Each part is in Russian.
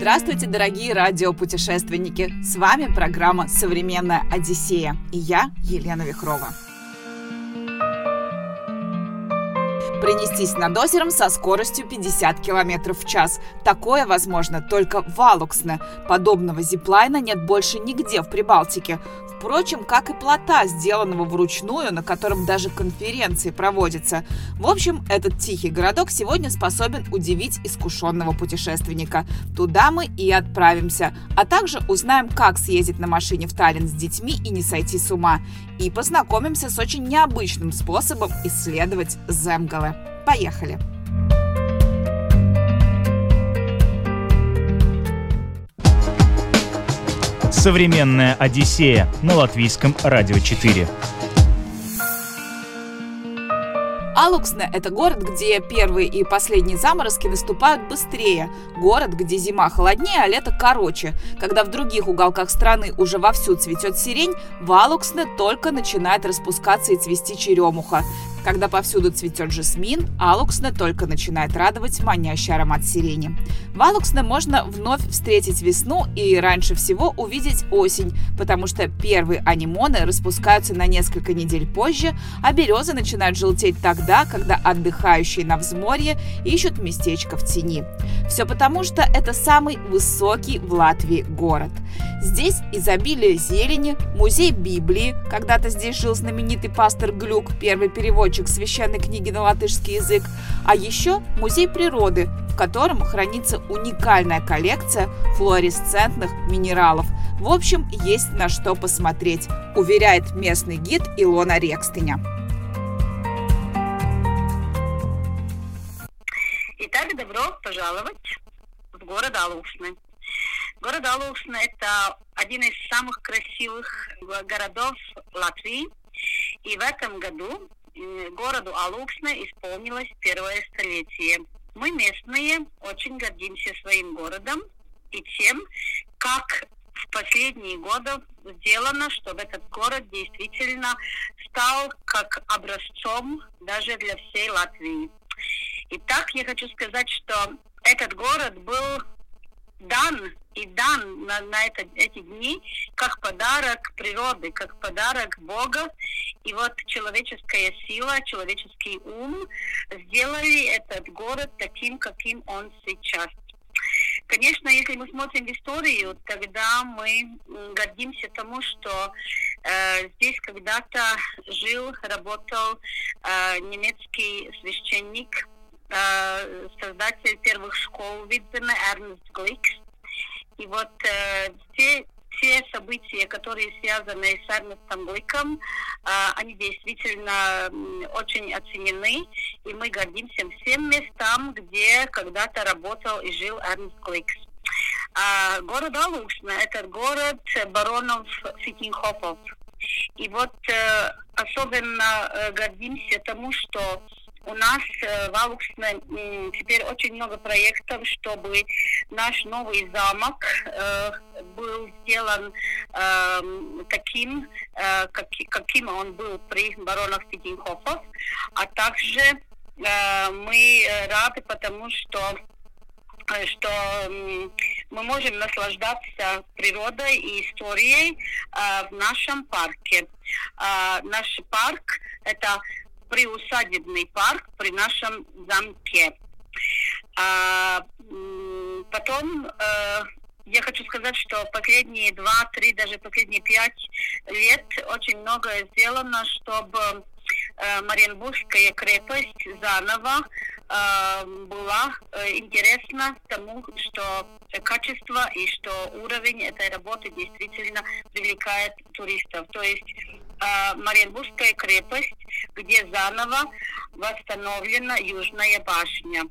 Здравствуйте, дорогие радиопутешественники! С вами программа «Современная Одиссея» и я, Елена Вихрова. Принестись над озером со скоростью 50 км в час. Такое возможно только в Алуксне. Подобного зиплайна нет больше нигде в Прибалтике. Впрочем, как и плота, сделанного вручную, на котором даже конференции проводятся. В общем, этот тихий городок сегодня способен удивить искушенного путешественника. Туда мы и отправимся. А также узнаем, как съездить на машине в Таллин с детьми и не сойти с ума. И познакомимся с очень необычным способом исследовать Земгале. Поехали! Современная Одиссея на латвийском радио 4. Алуксне – это город, где первые и последние заморозки наступают быстрее. Город, где зима холоднее, а лето короче. Когда в других уголках страны уже вовсю цветет сирень, в Алуксне только начинает распускаться и цвести черемуха. Когда повсюду цветет жасмин, Алуксне только начинает радовать манящий аромат сирени. В Алуксне можно вновь встретить весну и раньше всего увидеть осень, потому что первые анимоны распускаются на несколько недель позже, а березы начинают желтеть тогда, когда отдыхающие на взморье ищут местечко в тени. Все потому, что это самый высокий в Латвии город. Здесь изобилие зелени, музей Библии, когда-то здесь жил знаменитый пастор Глюк, первый переводчик священной книги на латышский язык, а еще музей природы, в котором хранится уникальная коллекция флуоресцентных минералов. В общем, есть на что посмотреть, уверяет местный гид Илона Рекстыня. Итак, добро пожаловать в город Алушны. Город Алушна – это один из самых красивых городов Латвии. И в этом году городу Алуксна исполнилось первое столетие. Мы местные очень гордимся своим городом и тем, как в последние годы сделано, чтобы этот город действительно стал как образцом даже для всей Латвии. Итак, я хочу сказать, что этот город был дан и дан на, на это, эти дни как подарок природы, как подарок Бога. И вот человеческая сила, человеческий ум сделали этот город таким, каким он сейчас. Конечно, если мы смотрим историю, тогда мы гордимся тому, что э, здесь когда-то жил, работал э, немецкий священник, создатель первых школ Видзена Эрнст Гликс. И вот э, все, все события, которые связаны с Эрнестом Гликом, э, они действительно э, очень оценены, и мы гордимся всем местам, где когда-то работал и жил Эрнст Гликс. А город Алушна – это город баронов Фитинхофов. И вот э, особенно э, гордимся тому, что у нас э, в Алуксне теперь очень много проектов, чтобы наш новый замок э, был сделан э, таким, э, как, каким он был при баронах Фитинхофов, а также мы рады, потому что что мы можем наслаждаться природой и историей в нашем парке. Наш парк это приусадебный парк при нашем замке. А, потом э, я хочу сказать, что последние два, три, даже последние пять лет очень многое сделано, чтобы э, Мариенбургская крепость заново э, была э, интересна тому, что качество и что уровень этой работы действительно привлекает туристов. То есть Мариенбургская крепость, где заново восстановлена Южная башня.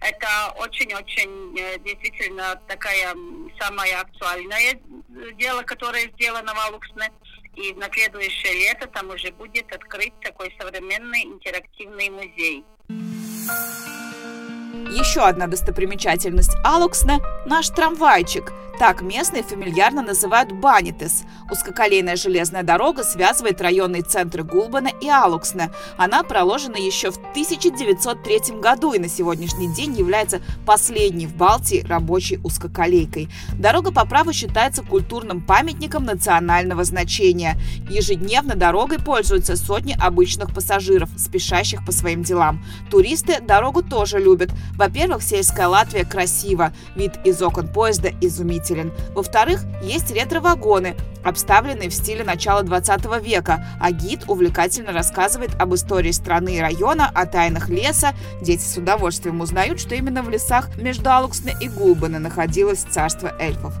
Это очень-очень э, действительно такая самая актуальное дело, которое сделано в Алуксне. И на следующее лето там уже будет открыт такой современный интерактивный музей. Еще одна достопримечательность Алуксна – наш трамвайчик. Так местные фамильярно называют Банитес. Узкоколейная железная дорога связывает районные центры Гулбана и Алуксна. Она проложена еще в 1903 году и на сегодняшний день является последней в Балтии рабочей узкоколейкой. Дорога по праву считается культурным памятником национального значения. Ежедневно дорогой пользуются сотни обычных пассажиров, спешащих по своим делам. Туристы дорогу тоже любят. Во-первых, сельская Латвия красива, вид из окон поезда изумителен. Во-вторых, есть ретро-вагоны, обставленные в стиле начала 20 века, а гид увлекательно рассказывает об истории страны и района, о тайнах леса. Дети с удовольствием узнают, что именно в лесах между Алуксне и Гулбана находилось царство эльфов.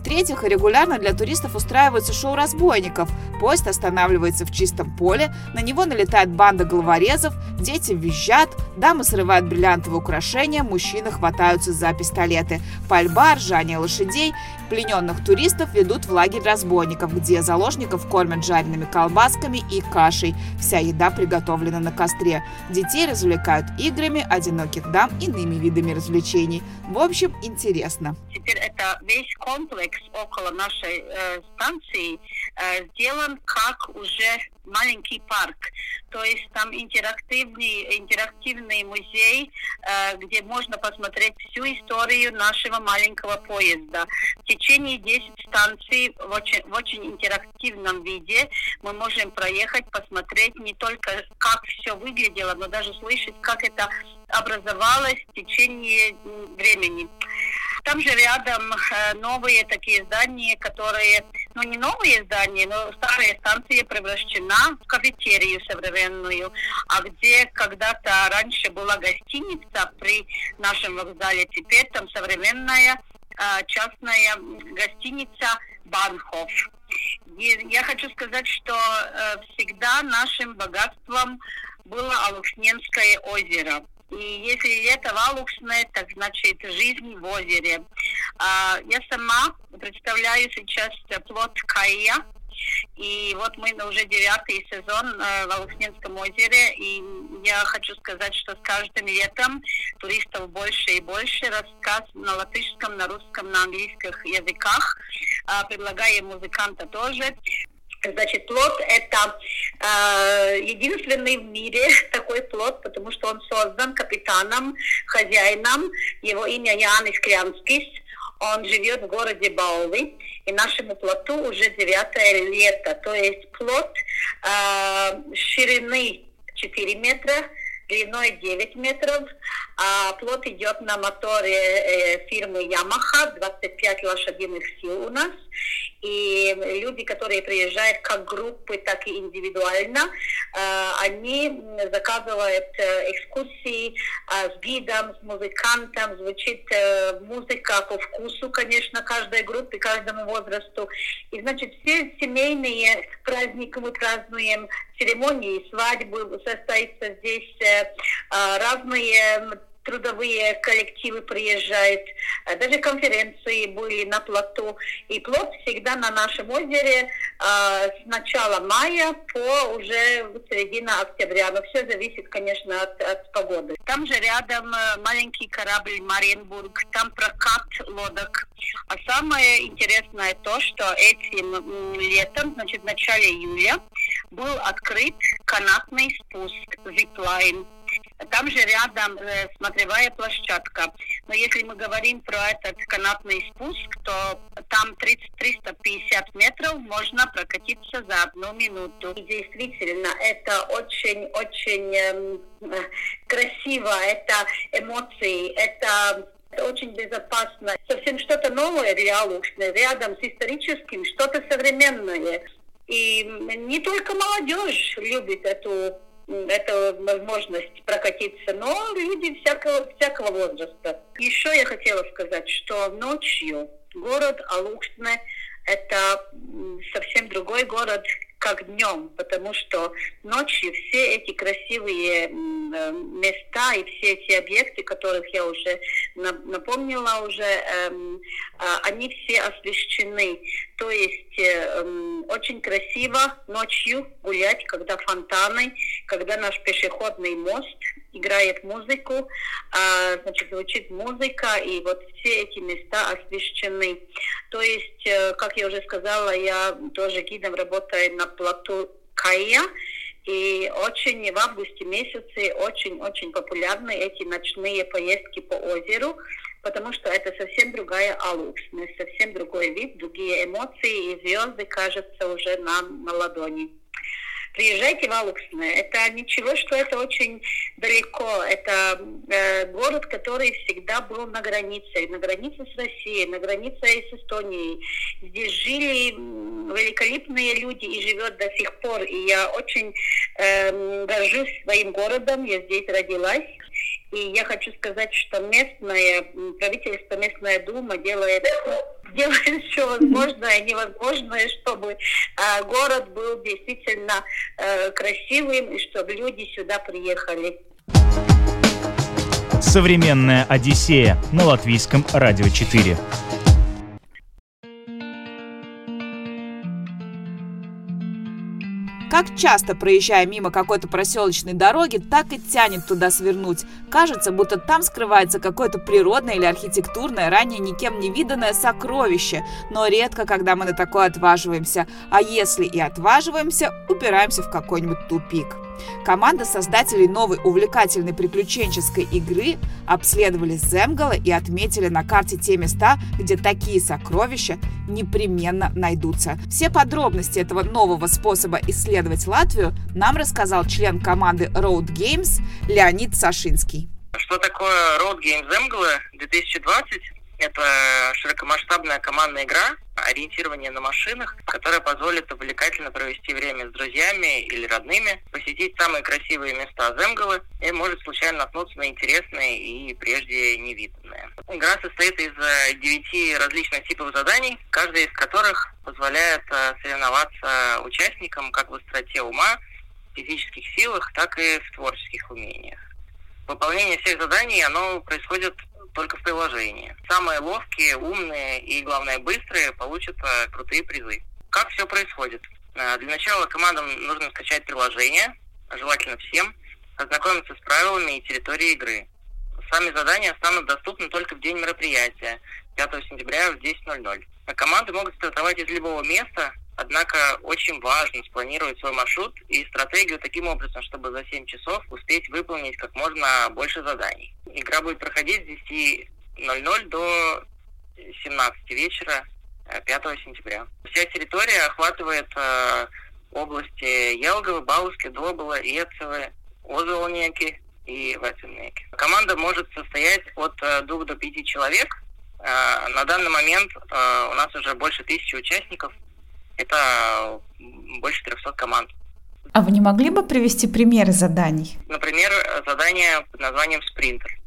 В-третьих, регулярно для туристов устраиваются шоу разбойников. Поезд останавливается в чистом поле, на него налетает банда головорезов, дети визжат, дамы срывают бриллиантовые украшения, мужчины хватаются за пистолеты. Пальба, ржание лошадей. Плененных туристов ведут в лагерь разбойников, где заложников кормят жареными колбасками и кашей. Вся еда приготовлена на костре. Детей развлекают играми, одиноких дам иными видами развлечений. В общем, интересно. Теперь это весь комплекс около нашей э, станции э, сделан как уже маленький парк. То есть там интерактивный, интерактивный музей, э, где можно посмотреть всю историю нашего маленького поезда. В течение 10 станций в очень, в очень интерактивном виде мы можем проехать, посмотреть не только как все выглядело, но даже слышать, как это образовалось в течение времени. Там же рядом э, новые такие здания, которые, ну не новые здания, но старая станция превращена в кафетерию современную, а где когда-то раньше была гостиница при нашем вокзале, теперь там современная э, частная гостиница Банхов. И я хочу сказать, что э, всегда нашим богатством было Алуксненское озеро. И если лето валуксное, так значит жизнь в озере. А, я сама представляю сейчас плод Кая. И вот мы уже девятый сезон э, в Алуксненском озере, и я хочу сказать, что с каждым летом туристов больше и больше. Рассказ на латышском, на русском, на английских языках. А, предлагаю музыканта тоже. Значит, плод это э, единственный в мире такой плод, потому что он создан капитаном, хозяином. Его имя Янис Крянскис. Он живет в городе Баули, и нашему плоту уже девятое лето. То есть плод э, ширины 4 метра, длиной 9 метров, а плот идет на моторе э, фирмы Yamaha, 25 лошадиных сил у нас. И люди, которые приезжают как группы, так и индивидуально, э, они заказывают э, экскурсии с гидом, с музыкантом, звучит музыка по вкусу, конечно, каждой группе, каждому возрасту. И, значит, все семейные праздники мы празднуем, церемонии, свадьбы состоится здесь, разные трудовые коллективы приезжают, э, даже конференции были на плоту. И плот всегда на нашем озере э, с начала мая по уже середина октября. Но все зависит, конечно, от, от погоды. Там же рядом э, маленький корабль Мариенбург, там прокат лодок. А самое интересное то, что этим летом, значит, в начале июля, был открыт канатный спуск, зиплайн. Там же рядом э, смотревая площадка. Но если мы говорим про этот канатный спуск, то там 30, 350 метров можно прокатиться за одну минуту. И действительно, это очень-очень э, красиво, это эмоции, это это очень безопасно. Совсем что-то новое Алушны, рядом с историческим, что-то современное. И не только молодежь любит эту это возможность прокатиться, но люди всякого, всякого возраста. Еще я хотела сказать, что ночью город Алуксне – это совсем другой город, как днем, потому что ночью все эти красивые э, места и все эти объекты, которых я уже напомнила уже, эм, а, они все освещены. То есть э, эм, очень красиво ночью гулять, когда фонтаны, когда наш пешеходный мост играет музыку, а, значит, звучит музыка, и вот все эти места освещены. То есть, э, как я уже сказала, я тоже гидом работаю на плоту Кая, и очень в августе месяце очень-очень популярны эти ночные поездки по озеру, потому что это совсем другая Алуксна, совсем другой вид, другие эмоции, и звезды кажутся уже нам на ладони приезжайте в Алуксное. Это ничего, что это очень далеко. Это э, город, который всегда был на границе, на границе с Россией, на границе с Эстонией. Здесь жили великолепные люди и живет до сих пор. И я очень э, горжусь своим городом. Я здесь родилась. И я хочу сказать, что местное правительство, местная дума делает делает все возможное и невозможное, чтобы э, город был действительно э, красивым и чтобы люди сюда приехали. Современная Одиссея на латвийском радио 4. Как часто, проезжая мимо какой-то проселочной дороги, так и тянет туда свернуть. Кажется, будто там скрывается какое-то природное или архитектурное, ранее никем не виданное сокровище. Но редко, когда мы на такое отваживаемся. А если и отваживаемся, упираемся в какой-нибудь тупик. Команда создателей новой увлекательной приключенческой игры обследовали Земгала и отметили на карте те места, где такие сокровища непременно найдутся. Все подробности этого нового способа исследовать Латвию нам рассказал член команды Road Games Леонид Сашинский. Что такое Road Games Zemgala 2020? Это широкомасштабная командная игра, ориентирование на машинах, которая позволит увлекательно провести время с друзьями или родными, посетить самые красивые места Земгалы и может случайно наткнуться на интересные и прежде невиданные. Игра состоит из э, девяти различных типов заданий, каждая из которых позволяет э, соревноваться участникам как в остроте ума, физических силах, так и в творческих умениях. Выполнение всех заданий, оно происходит только в приложении. Самые ловкие, умные и, главное, быстрые получат крутые призы. Как все происходит? Э, для начала командам нужно скачать приложение, желательно всем, ознакомиться с правилами и территорией игры. Сами задания станут доступны только в день мероприятия, 5 сентября в 10.00. Команды могут стартовать из любого места, Однако очень важно спланировать свой маршрут и стратегию таким образом, чтобы за 7 часов успеть выполнить как можно больше заданий. Игра будет проходить с 10.00 до 17 вечера 5 э, сентября. Вся территория охватывает э, области Елговы, Бауски, Добыла, Ецевы, Озолнеки и Ватинеки. Команда может состоять от э, двух до пяти человек. Э, на данный момент у нас уже больше тысячи участников – это больше 300 команд. А вы не могли бы привести примеры заданий? Например, задание под названием «Спринтер».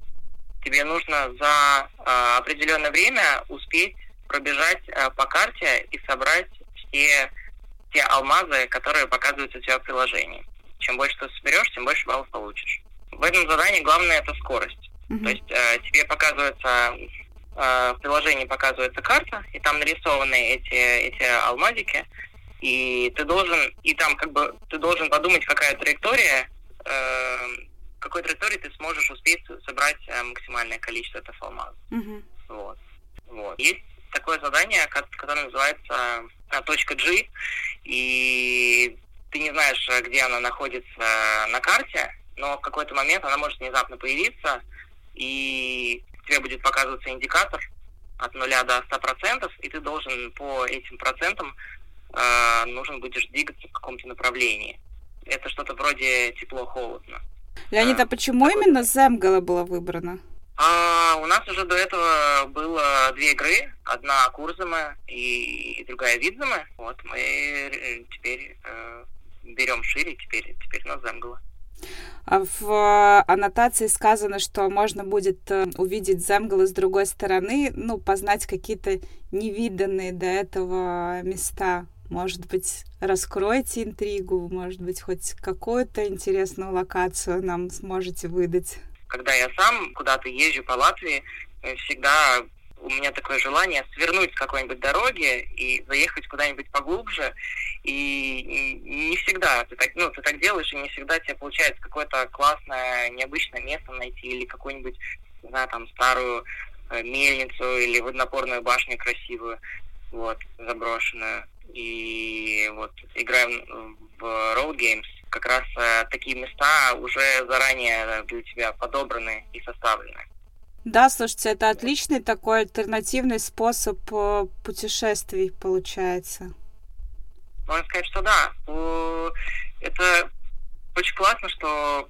Тебе нужно за э, определенное время успеть пробежать э, по карте и собрать все те алмазы, которые показываются у тебя в приложении. Чем больше ты соберешь, тем больше баллов получишь. В этом задании главное это скорость. Uh-huh. То есть э, тебе показывается в приложении показывается карта, и там нарисованы эти, эти алмазики, и ты должен, и там как бы ты должен подумать, какая траектория, э, какой траектории ты сможешь успеть собрать э, максимальное количество этих алмазов. Mm-hmm. Вот. вот. Есть такое задание, которое называется э, точка G, и ты не знаешь, где она находится на карте, но в какой-то момент она может внезапно появиться, и тебе будет показываться индикатор от 0 до 100%, и ты должен по этим процентам э, нужен будешь двигаться в каком-то направлении. Это что-то вроде тепло-холодно. Леонид, а, а почему такой... именно Земгала была выбрана? А, у нас уже до этого было две игры. Одна Курзама и, и другая Видзама. Вот мы э, теперь э, берем шире, теперь, теперь на Земгала. А в аннотации сказано, что можно будет э, увидеть Земгала с другой стороны, ну, познать какие-то невиданные до этого места. Может быть, раскроете интригу, может быть, хоть какую-то интересную локацию нам сможете выдать. Когда я сам куда-то езжу по Латвии, э, всегда у меня такое желание свернуть с какой-нибудь дороги и заехать куда-нибудь поглубже. И не всегда ты так, ну, ты так делаешь, и не всегда тебе получается какое-то классное, необычное место найти или какую-нибудь, не знаю, там, старую э, мельницу или водонапорную башню красивую, вот, заброшенную. И вот играем в Road Games, как раз э, такие места уже заранее для тебя подобраны и составлены. Да, слушайте, это отличный такой альтернативный способ э, путешествий получается. Можно сказать, что да. Это очень классно, что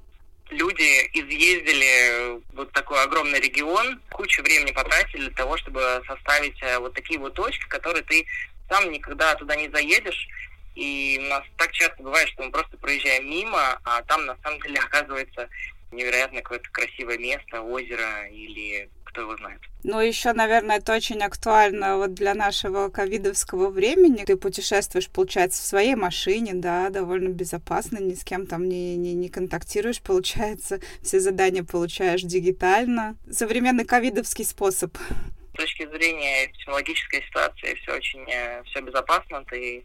люди изъездили вот такой огромный регион, кучу времени потратили для того, чтобы составить э, вот такие вот точки, которые ты сам никогда туда не заедешь. И у нас так часто бывает, что мы просто проезжаем мимо, а там на самом деле оказывается невероятно какое-то красивое место, озеро или кто его знает. Ну, еще, наверное, это очень актуально вот для нашего ковидовского времени. Ты путешествуешь, получается, в своей машине, да, довольно безопасно, ни с кем там не, не, не контактируешь, получается, все задания получаешь дигитально. Современный ковидовский способ. С точки зрения технологической ситуации все очень э, все безопасно, ты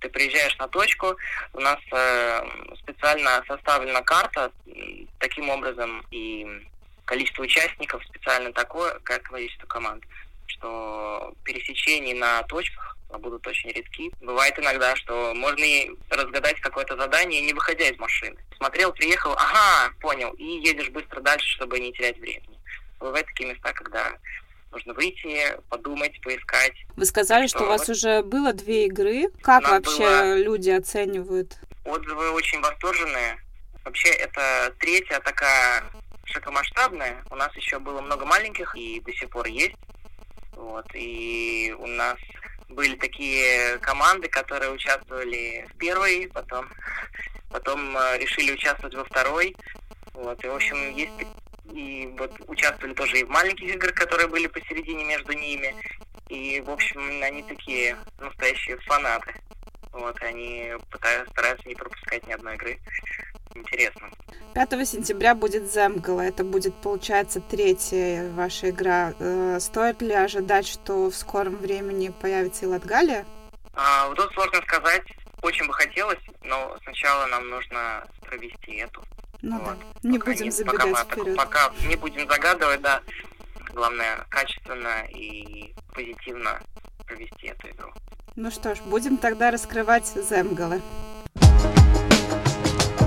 ты приезжаешь на точку, у нас э, специально составлена карта, таким образом и количество участников специально такое, как количество команд, что пересечений на точках будут очень редки. Бывает иногда, что можно и разгадать какое-то задание, не выходя из машины. Смотрел, приехал, ага, понял, и едешь быстро дальше, чтобы не терять времени. Бывают такие места, когда нужно выйти, подумать, поискать. Вы сказали, что, что у вас уже было две игры. Как вообще было... люди оценивают? Отзывы очень восторженные. Вообще, это третья такая широкомасштабная. У нас еще было много маленьких и до сих пор есть. Вот. И у нас были такие команды, которые участвовали в первой, потом, потом э, решили участвовать во второй. Вот. И, в общем, есть и вот участвовали тоже и в маленьких играх, которые были посередине между ними. И, в общем, они такие настоящие фанаты. Вот, они пытаются, стараются не пропускать ни одной игры. Интересно. 5 сентября будет Земгала. Это будет, получается, третья ваша игра. Э, стоит ли ожидать, что в скором времени появится и Латгалия? А, вот тут сложно сказать. Очень бы хотелось, но сначала нам нужно провести эту. Ну вот. да, не пока будем не, забегать пока вперед. Пока не будем загадывать, да. Главное, качественно и позитивно провести эту игру. Ну что ж, будем тогда раскрывать Земгалы.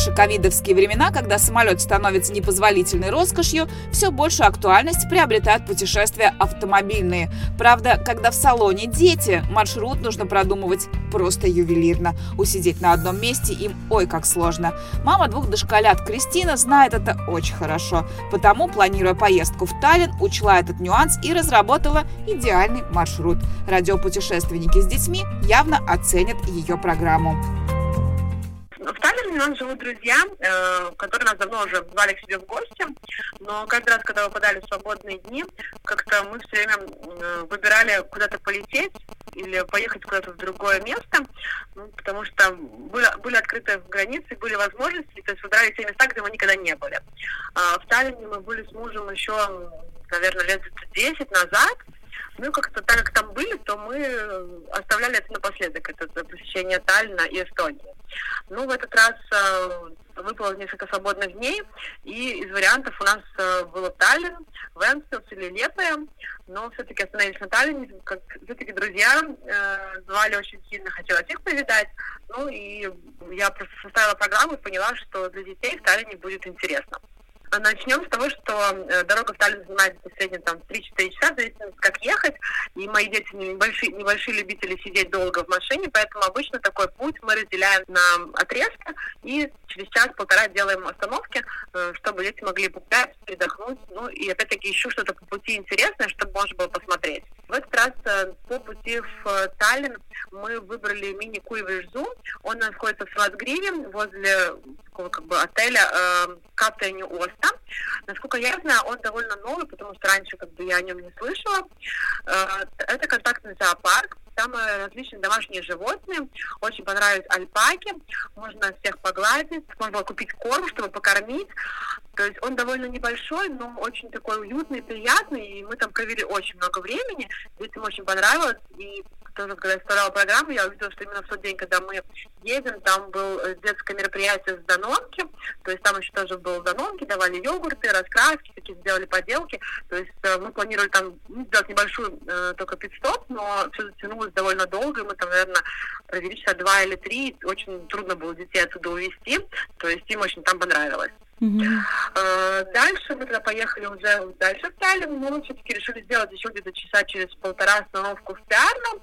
Наши ковидовские времена, когда самолет становится непозволительной роскошью, все большую актуальность приобретают путешествия автомобильные. Правда, когда в салоне дети, маршрут нужно продумывать просто ювелирно. Усидеть на одном месте им ой как сложно. Мама двух дошколят Кристина знает это очень хорошо, потому, планируя поездку в Таллин, учла этот нюанс и разработала идеальный маршрут. Радиопутешественники с детьми явно оценят ее программу. В Таллине у нас живут друзья, э, которые нас давно уже звали к себе в гости, но каждый раз, когда выпадали свободные дни, как-то мы все время э, выбирали куда-то полететь или поехать куда-то в другое место, ну, потому что были, были открыты границы, были возможности, то есть выбирали те места, где мы никогда не были. А в Таллине мы были с мужем еще, наверное, лет 10 назад, ну, как-то так как там были, то мы оставляли это напоследок, это посещение Таллина и Эстонии. Ну, в этот раз э, выпало несколько свободных дней, и из вариантов у нас э, было Таллин, Венспилс или Лепая, но все-таки остановились на Таллине, как все-таки друзья э, звали очень сильно, хотелось их повидать, ну, и я просто составила программу и поняла, что для детей в Таллине будет интересно. Начнем с того, что э, дорога в Таллин занимает в среднем там 3-4 часа, зависит как ехать. И мои дети небольшие, небольшие любители сидеть долго в машине, поэтому обычно такой путь мы разделяем на отрезки и через час-полтора делаем остановки, э, чтобы дети могли погулять, передохнуть. Ну и опять-таки ищу что-то по пути интересное, чтобы можно было посмотреть. В этот раз э, по пути в Таллин мы выбрали мини-куйвежзу. Он находится в Салатгриве возле как бы отеля э, Каптайни Оста. Насколько я знаю, он довольно новый, потому что раньше как бы я о нем не слышала. Э, это контактный зоопарк, там э, различные домашние животные. Очень понравились альпаки. Можно всех погладить, можно купить корм, чтобы покормить. То есть он довольно небольшой, но очень такой уютный, приятный. И мы там провели очень много времени. Детям очень понравилось. И тоже, когда я составляла программу, я увидела, что именно в тот день, когда мы едем, там было э, детское мероприятие с Данонки, то есть там еще тоже был Данонки, давали йогурты, раскраски, такие сделали поделки, то есть э, мы планировали там сделать небольшую э, только пит-стоп, но все затянулось довольно долго, и мы там, наверное, провели часа два или три, очень трудно было детей отсюда увезти, то есть им очень там понравилось. Uh-huh. Дальше мы тогда поехали уже дальше в Таллин, мы все-таки решили сделать еще где-то часа через полтора остановку в Пиарно.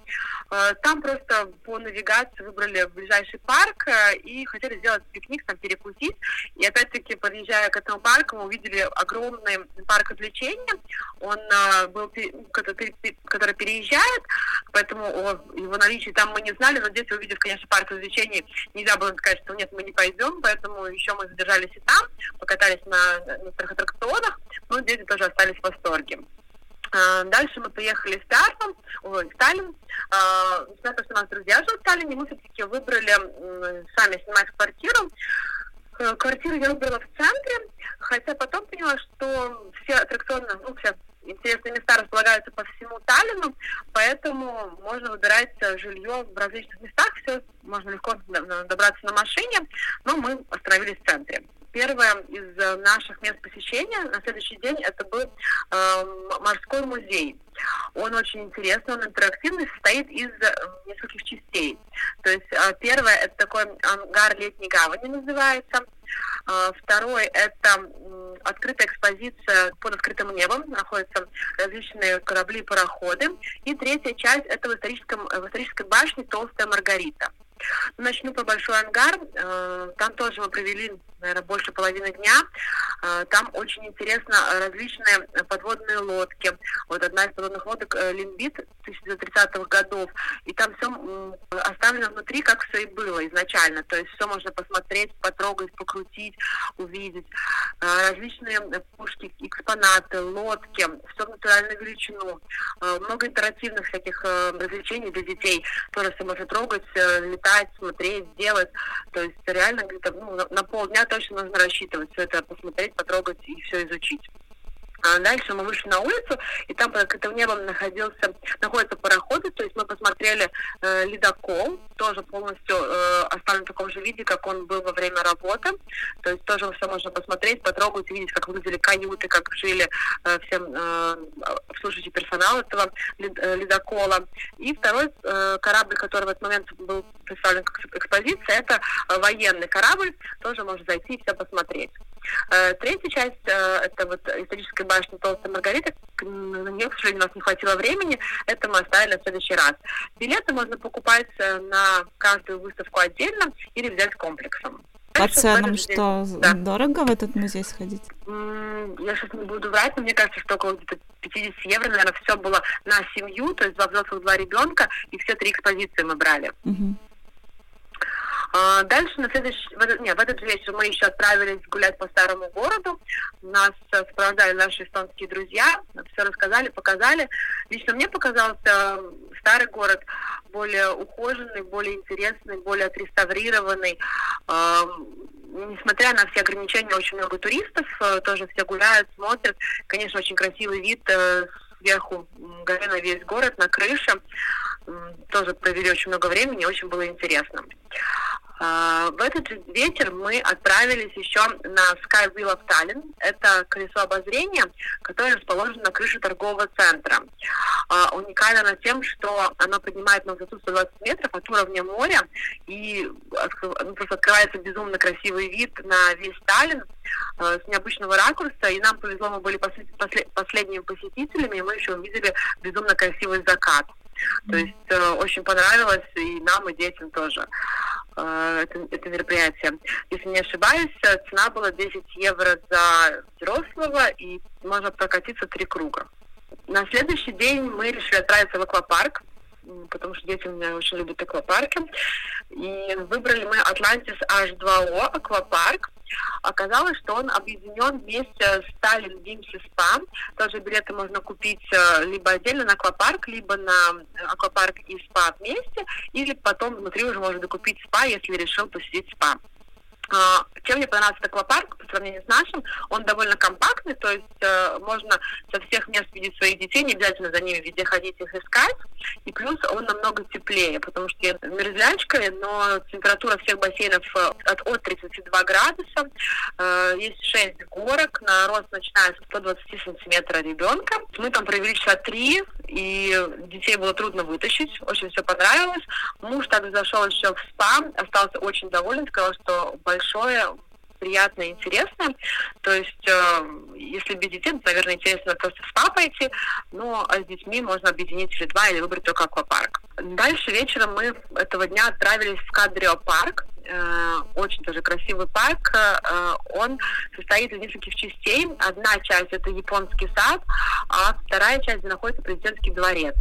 А, там просто по навигации выбрали ближайший парк э, и хотели сделать пикник, там перекусить. И опять-таки, подъезжая к этому парку, мы увидели огромный парк развлечений. Он был, который, который переезжает, поэтому его наличие там мы не знали, но здесь, увидев, конечно, парк развлечений, нельзя было сказать, что нет, мы не пойдем, поэтому еще мы задержались и там покатались на некоторых аттракционах, но дети тоже остались в восторге. А, дальше мы поехали в Сталин, ой, в Сталин. А, несмотря на то, что у нас друзья живут в Сталине, мы все-таки выбрали сами снимать квартиру. Э, квартиру я выбрала в центре, хотя потом поняла, что все аттракционы, ну, все интересные места располагаются по всему Таллину, поэтому можно выбирать жилье в различных местах, все можно легко добраться на машине, но мы остановились в центре первое из э, наших мест посещения на следующий день это был э, морской музей. Он очень интересный, он интерактивный, состоит из э, нескольких частей. То есть э, первое это такой ангар летней гавани называется. Второй это открытая экспозиция под открытым небом, находятся различные корабли пароходы. И третья часть это в, историческом, в исторической башне Толстая Маргарита. Начну по Большой ангар. Э, там тоже мы провели, наверное, больше половины дня. Э, там очень интересно различные подводные лодки. Вот одна из подводных лодок э, Лимбит 1930-х годов. И там все оставлено внутри, как все и было изначально. То есть все можно посмотреть, потрогать, покрутить, увидеть. Различные пушки, экспонаты, лодки, все в натуральную величину. Много интерактивных всяких развлечений для детей. Тоже все можно трогать, летать читать, смотреть, делать. То есть реально где-то ну, на, полдня точно нужно рассчитывать все это, посмотреть, потрогать и все изучить. А дальше мы вышли на улицу, и там под открытым небом находился, находятся пароходы, то есть мы посмотрели э, ледокол, тоже полностью э, оставлен в таком же виде, как он был во время работы. То есть тоже все можно посмотреть, потрогать, увидеть, как выглядели каюты, как жили э, всем э, обслуживающий персонал этого э, ледокола. И второй э, корабль, который в этот момент был представлен как экспозиция, это э, военный корабль, тоже можно зайти и все посмотреть. Э, третья часть э, это вот историческая башня Толстая Маргарита. На нее, к сожалению, у нас не хватило времени. Это мы оставили на следующий раз. Билеты можно покупать э, на каждую выставку отдельно или взять комплексом. По ценам что, да. дорого в этот музей сходить? Я сейчас не буду врать, но мне кажется, что около где-то 50 евро, наверное, все было на семью, то есть два взрослых, два ребенка, и все три экспозиции мы брали. Угу. А, дальше на следующий, в этот, нет, в этот вечер мы еще отправились гулять по старому городу. Нас э, сопровождали наши эстонские друзья, все рассказали, показали. Лично мне показался старый город более ухоженный, более интересный, более отреставрированный. Несмотря на все ограничения, очень много туристов, э, тоже все гуляют, смотрят. Конечно, очень красивый вид э, сверху горы на весь город, на крыше. Тоже провели очень много времени, очень было интересно. А, в этот вечер мы отправились еще на Sky Wheel of Tallinn. Это колесо обозрения, которое расположено на крыше торгового центра. А, уникально оно тем, что оно поднимает на высоту 120 метров от уровня моря, и ну, просто открывается безумно красивый вид на весь Таллин а, с необычного ракурса, и нам повезло, мы были послед, послед, последними посетителями, и мы еще увидели безумно красивый закат. То есть э, очень понравилось и нам, и детям тоже э, это, это мероприятие. Если не ошибаюсь, цена была 10 евро за взрослого, и можно прокатиться три круга. На следующий день мы решили отправиться в аквапарк, потому что дети у меня очень любят аквапарки. И выбрали мы Atlantis H2O аквапарк. Оказалось, что он объединен вместе с Сталин Вимси Спа. Тоже билеты можно купить э, либо отдельно на аквапарк, либо на аквапарк и спа вместе, или потом внутри уже можно докупить спа, если решил посетить спа. А, чем мне понравился аквапарк по сравнению с нашим, он довольно компактный, то есть э, можно со всех мест видеть своих детей, не обязательно за ними везде ходить их искать, и плюс он намного теплее, потому что я мерзлячка, но температура всех бассейнов э, от, от 32 градуса, э, есть 6 горок, на рост начиная с 120 сантиметра ребенка. Мы там провели часа три, и детей было трудно вытащить, очень все понравилось. Муж также зашел еще в спа, остался очень доволен, сказал, что большое, приятное, интересное. То есть, э, если без детей, то, наверное, интересно просто с папой идти, ну, а с детьми можно объединить или два, или выбрать только аквапарк. Дальше вечером мы этого дня отправились в Кадрио парк. Э, очень тоже красивый парк. Э, он состоит из нескольких частей. Одна часть это японский сад, а вторая часть, где находится президентский дворец.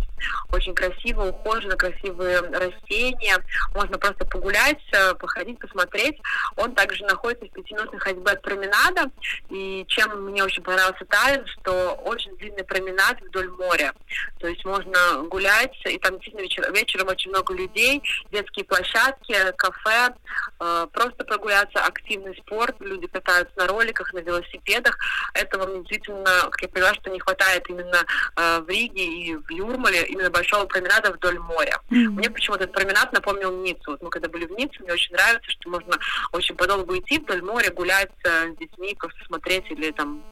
Очень красиво, ухожено, красивые растения. Можно просто погулять, э, походить, посмотреть. Он также находится в пятиминутной ходьбе от променада. И чем мне очень понравился Таллин, что очень длинный променад вдоль моря. То есть можно гулять, и там действительно вечер, вечером очень много людей, детские площадки, кафе, просто прогуляться, активный спорт, люди катаются на роликах, на велосипедах. Этого мне действительно, как я поняла, что не хватает именно э, в Риге и в Юрмале, именно большого променада вдоль моря. Mm-hmm. Мне почему-то этот променад напомнил Ниццу. Вот мы когда были в Ницце, мне очень нравится, что можно очень подолгу идти вдоль моря, гулять э, с детьми, просто смотреть или там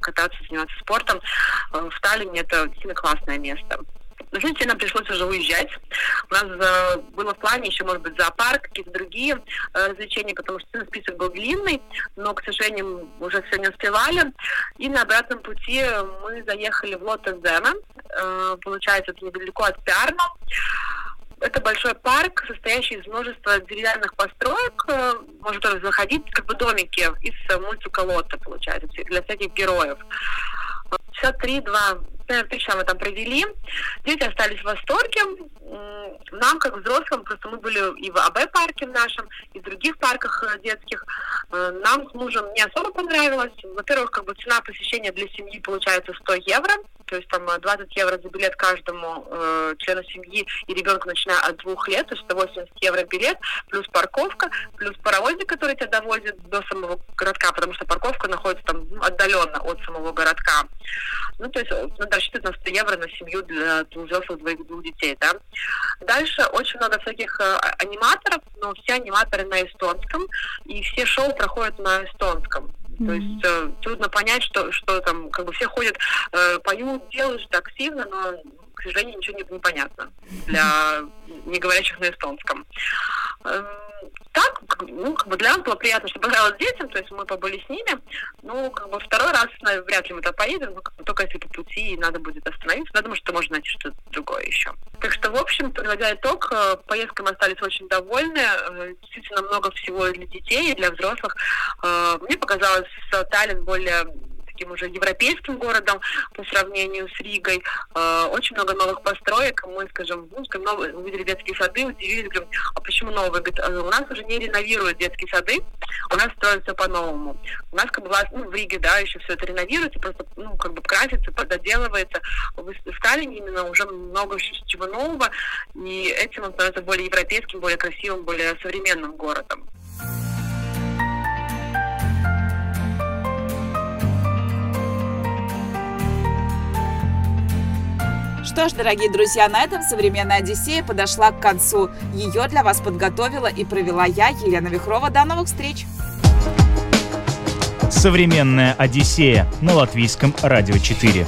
кататься, заниматься спортом. В Таллине это действительно классное место. Но, знаете, нам пришлось уже уезжать. У нас э, было в плане еще, может быть, зоопарк, какие-то другие э, развлечения, потому что список был длинный, но, к сожалению, уже все не успевали. И на обратном пути мы заехали в Лотезена. Э, получается, это недалеко от Пиарна. Это большой парк, состоящий из множества деревянных построек. Э, можно тоже заходить, как бы домики из мультика Лотта, получается, для всяких героев. Часа три-два три часа мы там провели. Дети остались в восторге. Нам, как взрослым, просто мы были и в АБ-парке в нашем, и в других парках э, детских. Э, нам с мужем не особо понравилось. Во-первых, как бы цена посещения для семьи получается 100 евро, то есть там 20 э, евро за билет каждому э, члену семьи и ребенку, начиная от двух лет, то есть 180 евро билет, плюс парковка, плюс паровозик, который тебя довозит до самого городка, потому что парковка находится там ну, отдаленно от самого городка. Ну, то есть надо рассчитывать на 100 евро на семью для двух взрослых, двоих, двух детей, да. Дальше очень много всяких э, аниматоров, но все аниматоры на эстонском, и все шоу проходят на эстонском. Mm-hmm. То есть э, трудно понять, что, что там, как бы все ходят, э, поют, делают активно, но, к сожалению, ничего не, не понятно для не говорящих на эстонском. Эм, так, ну, как бы для нас было приятно, что понравилось детям, то есть мы побыли с ними. Ну, как бы второй раз наверное, вряд ли мы туда поедем, ну, как бы только если по пути и надо будет остановиться. Но я что можно найти что-то другое еще. Так что, в общем, подводя итог, э, поездкой мы остались очень довольны. Э, действительно много всего для детей и для взрослых. Э, мне показалось Таллин более таким уже европейским городом по сравнению с Ригой. Э, очень много новых построек. Мы, скажем, ну, скажем новые, увидели детские сады, удивились, говорим, а почему новые? Говорит, «А у нас уже не реновируют детские сады, у нас строят все по-новому. У нас как бы ну, в Риге, да, еще все это реновируется, просто, ну, как бы красится, доделывается. В Сталине именно уже много чего нового, и этим он становится более европейским, более красивым, более современным городом. Что ж, дорогие друзья, на этом современная Одиссея подошла к концу. Ее для вас подготовила и провела я, Елена Вихрова. До новых встреч! Современная Одиссея на латвийском радио 4.